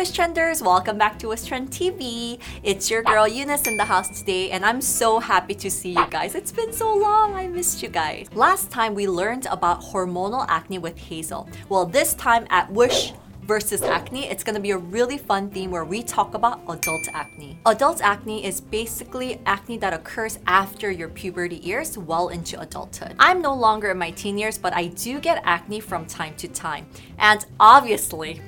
Wish Trenders, welcome back to Wish Trend TV. It's your girl Eunice in the house today, and I'm so happy to see you guys. It's been so long, I missed you guys. Last time we learned about hormonal acne with Hazel. Well, this time at Wish versus acne, it's gonna be a really fun theme where we talk about adult acne. Adult acne is basically acne that occurs after your puberty years well into adulthood. I'm no longer in my teen years, but I do get acne from time to time. And obviously,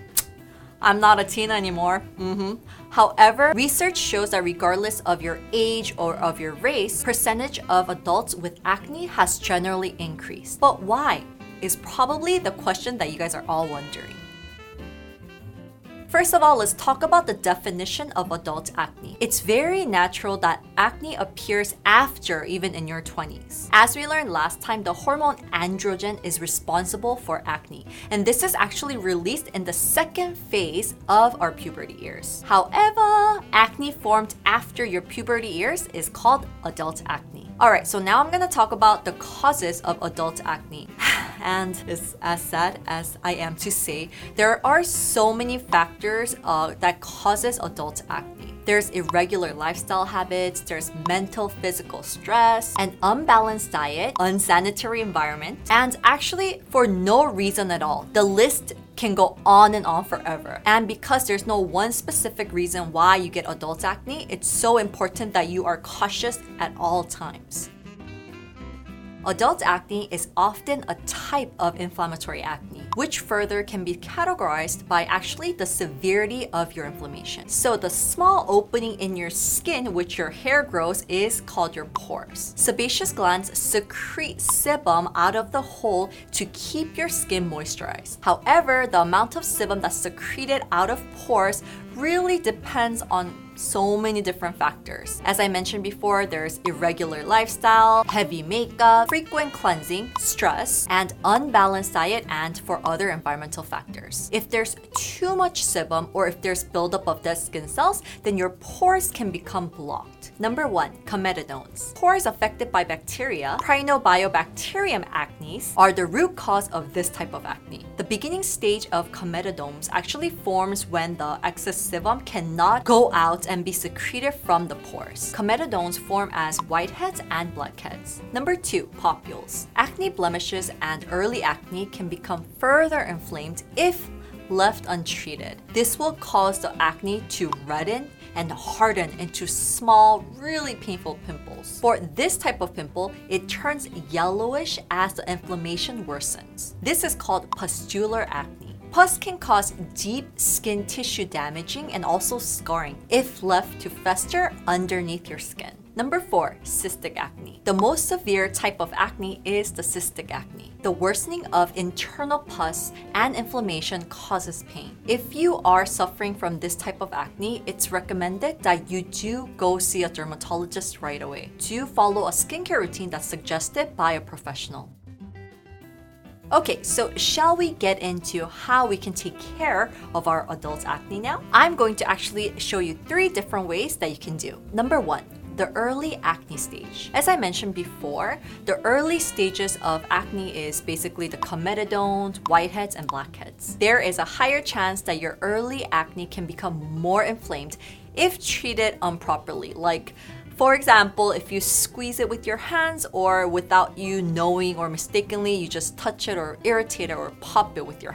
I'm not a teen anymore. Mm-hmm. However, research shows that regardless of your age or of your race, percentage of adults with acne has generally increased. But why? Is probably the question that you guys are all wondering. First of all, let's talk about the definition of adult acne. It's very natural that acne appears after even in your 20s. As we learned last time, the hormone androgen is responsible for acne, and this is actually released in the second phase of our puberty years. However, acne formed after your puberty years is called adult acne. Alright, so now I'm gonna talk about the causes of adult acne. and it's as sad as I am to say, there are so many factors uh, that causes adult acne. There's irregular lifestyle habits, there's mental physical stress, an unbalanced diet, unsanitary environment, and actually for no reason at all. The list can go on and on forever. And because there's no one specific reason why you get adult acne, it's so important that you are cautious at all times. Adult acne is often a type of inflammatory acne, which further can be categorized by actually the severity of your inflammation. So, the small opening in your skin which your hair grows is called your pores. Sebaceous glands secrete sebum out of the hole to keep your skin moisturized. However, the amount of sebum that's secreted out of pores really depends on so many different factors. As I mentioned before, there's irregular lifestyle, heavy makeup, frequent cleansing, stress, and unbalanced diet, and for other environmental factors. If there's too much sebum or if there's buildup of dead skin cells, then your pores can become blocked. Number one, comedones. Pores affected by bacteria, Propionibacterium acnes, are the root cause of this type of acne. The beginning stage of comedones actually forms when the excess sebum cannot go out and be secreted from the pores. Comedones form as whiteheads and blackheads. Number two, papules. Acne blemishes and early acne can become further inflamed if left untreated. This will cause the acne to redden and harden into small, really painful pimples. For this type of pimple, it turns yellowish as the inflammation worsens. This is called pustular acne. Pus can cause deep skin tissue damaging and also scarring if left to fester underneath your skin. Number four, cystic acne. The most severe type of acne is the cystic acne. The worsening of internal pus and inflammation causes pain. If you are suffering from this type of acne, it's recommended that you do go see a dermatologist right away. Do follow a skincare routine that's suggested by a professional. Okay, so shall we get into how we can take care of our adult acne now? I'm going to actually show you three different ways that you can do. Number one, the early acne stage. As I mentioned before, the early stages of acne is basically the comedones, whiteheads, and blackheads. There is a higher chance that your early acne can become more inflamed if treated improperly, like for example, if you squeeze it with your hands or without you knowing or mistakenly, you just touch it or irritate it or pop it with your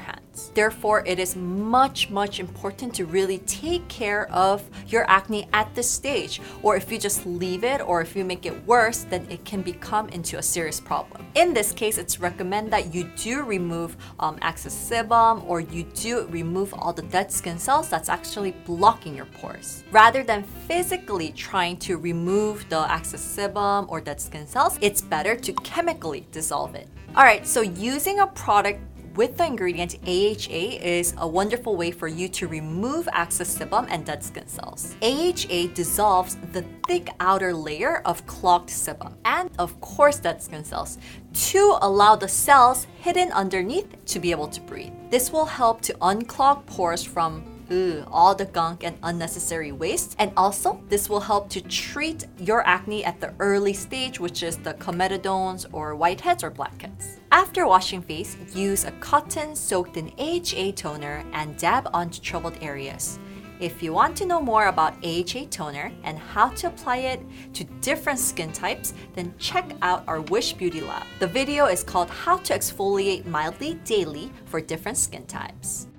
Therefore, it is much, much important to really take care of your acne at this stage. Or if you just leave it or if you make it worse, then it can become into a serious problem. In this case, it's recommended that you do remove um, excess sebum or you do remove all the dead skin cells that's actually blocking your pores. Rather than physically trying to remove remove the excess sebum or dead skin cells, it's better to chemically dissolve it. Alright, so using a product with the ingredient AHA is a wonderful way for you to remove excess sebum and dead skin cells. AHA dissolves the thick outer layer of clogged sebum and, of course, dead skin cells to allow the cells hidden underneath to be able to breathe. This will help to unclog pores from Ugh, all the gunk and unnecessary waste. And also, this will help to treat your acne at the early stage, which is the comedones or whiteheads or blackheads. After washing face, use a cotton soaked in AHA toner and dab onto troubled areas. If you want to know more about AHA toner and how to apply it to different skin types, then check out our Wish Beauty Lab. The video is called How to Exfoliate Mildly Daily for Different Skin Types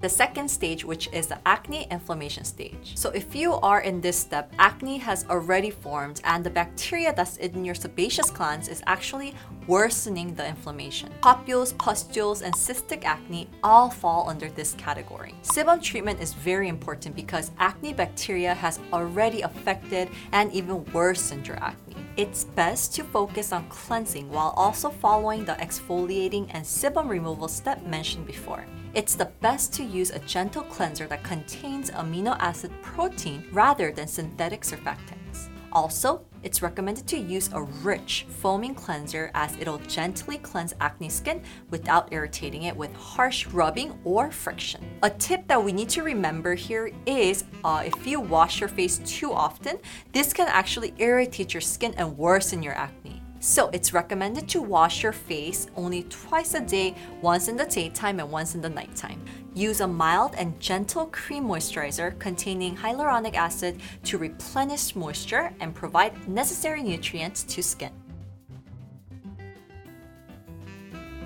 the second stage, which is the acne inflammation stage. So if you are in this step, acne has already formed and the bacteria that's in your sebaceous glands is actually worsening the inflammation. Papules, pustules, and cystic acne all fall under this category. Sebum treatment is very important because acne bacteria has already affected and even worsened your acne. It's best to focus on cleansing while also following the exfoliating and sebum removal step mentioned before. It's the best to use a gentle cleanser that contains amino acid protein rather than synthetic surfactants. Also, it's recommended to use a rich foaming cleanser as it'll gently cleanse acne skin without irritating it with harsh rubbing or friction. A tip that we need to remember here is uh, if you wash your face too often, this can actually irritate your skin and worsen your acne. So it's recommended to wash your face only twice a day, once in the daytime and once in the nighttime. Use a mild and gentle cream moisturizer containing hyaluronic acid to replenish moisture and provide necessary nutrients to skin.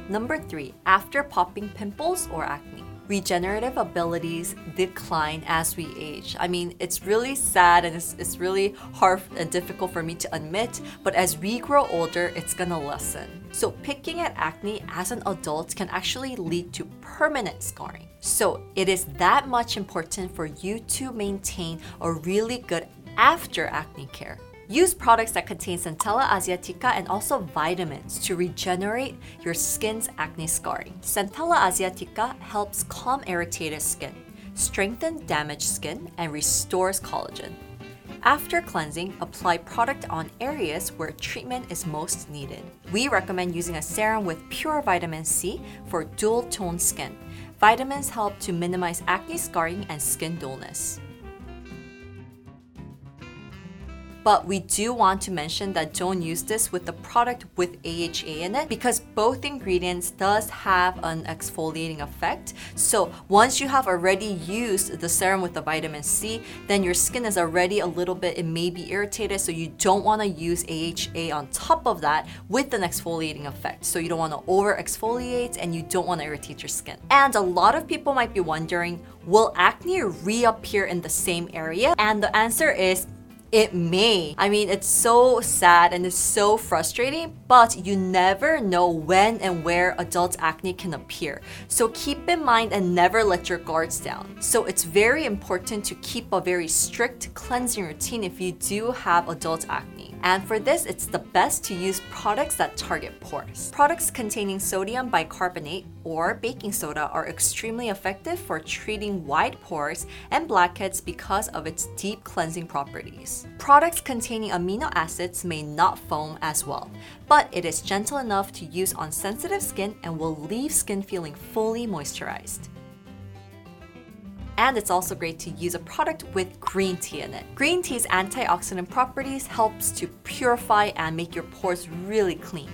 Number 3. After popping pimples or acne regenerative abilities decline as we age. I mean, it's really sad and it's, it's really hard and difficult for me to admit, but as we grow older, it's gonna lessen. So, picking at acne as an adult can actually lead to permanent scarring. So, it is that much important for you to maintain a really good after acne care. Use products that contain Centella asiatica and also vitamins to regenerate your skin's acne scarring. Centella asiatica helps calm irritated skin, strengthen damaged skin, and restores collagen. After cleansing, apply product on areas where treatment is most needed. We recommend using a serum with pure vitamin C for dual tone skin. Vitamins help to minimize acne scarring and skin dullness. But we do want to mention that don't use this with the product with AHA in it because both ingredients does have an exfoliating effect. So once you have already used the serum with the vitamin C, then your skin is already a little bit, it may be irritated. So you don't want to use AHA on top of that with an exfoliating effect. So you don't want to over exfoliate and you don't want to irritate your skin. And a lot of people might be wondering, will acne reappear in the same area? And the answer is it may. I mean, it's so sad and it's so frustrating, but you never know when and where adult acne can appear. So keep in mind and never let your guards down. So it's very important to keep a very strict cleansing routine if you do have adult acne. And for this, it's the best to use products that target pores. Products containing sodium bicarbonate or baking soda are extremely effective for treating wide pores and blackheads because of its deep cleansing properties. Products containing amino acids may not foam as well, but it is gentle enough to use on sensitive skin and will leave skin feeling fully moisturized and it's also great to use a product with green tea in it. Green tea's antioxidant properties helps to purify and make your pores really clean.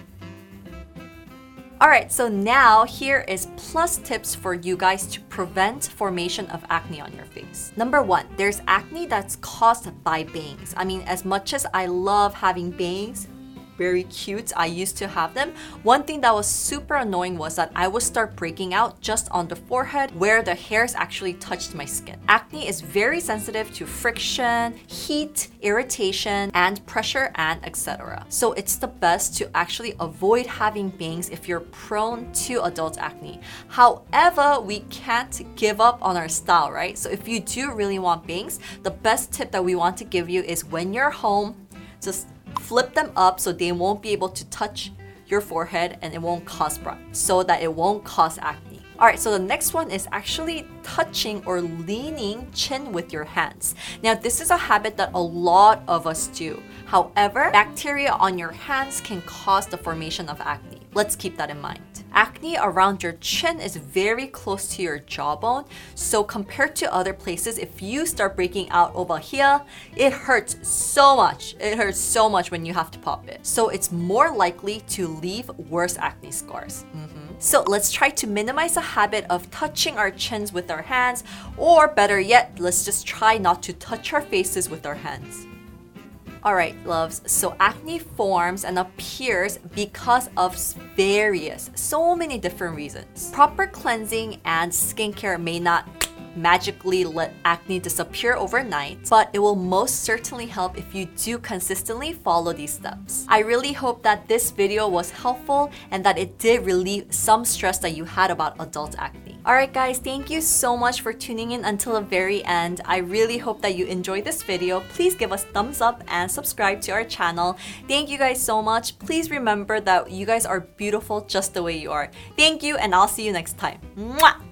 Alright, so now here is plus tips for you guys to prevent formation of acne on your face. Number one, there's acne that's caused by bangs. I mean, as much as I love having bangs, very cute. I used to have them. One thing that was super annoying was that I would start breaking out just on the forehead where the hairs actually touched my skin. Acne is very sensitive to friction, heat, irritation, and pressure, and etc. So it's the best to actually avoid having bangs if you're prone to adult acne. However, we can't give up on our style, right? So if you do really want bangs, the best tip that we want to give you is when you're home, just flip them up so they won't be able to touch your forehead and it won't cause so that it won't cause acne. Alright, so the next one is actually touching or leaning chin with your hands. Now, this is a habit that a lot of us do. However, bacteria on your hands can cause the formation of acne. let's keep that in mind. Acne around your chin is very close to your jawbone, so compared to other places, if you start breaking out over here, it hurts so much. It hurts so much when you have to pop it. So it's more likely to leave worse acne scars. Mm-hmm. So let's try to minimize the habit of touching our chins with our hands, or better yet, let's just try not to touch our faces with our hands. Alright, loves, so acne forms and appears because of various, so many different reasons. Proper cleansing and skincare may not magically let acne disappear overnight, but it will most certainly help if you do consistently follow these steps. I really hope that this video was helpful and that it did relieve some stress that you had about adult acne. Alright guys, thank you so much for tuning in until the very end. I really hope that you enjoyed this video. Please give us thumbs up and subscribe to our channel. Thank you guys so much. Please remember that you guys are beautiful just the way you are. Thank you and I'll see you next time. Mwah!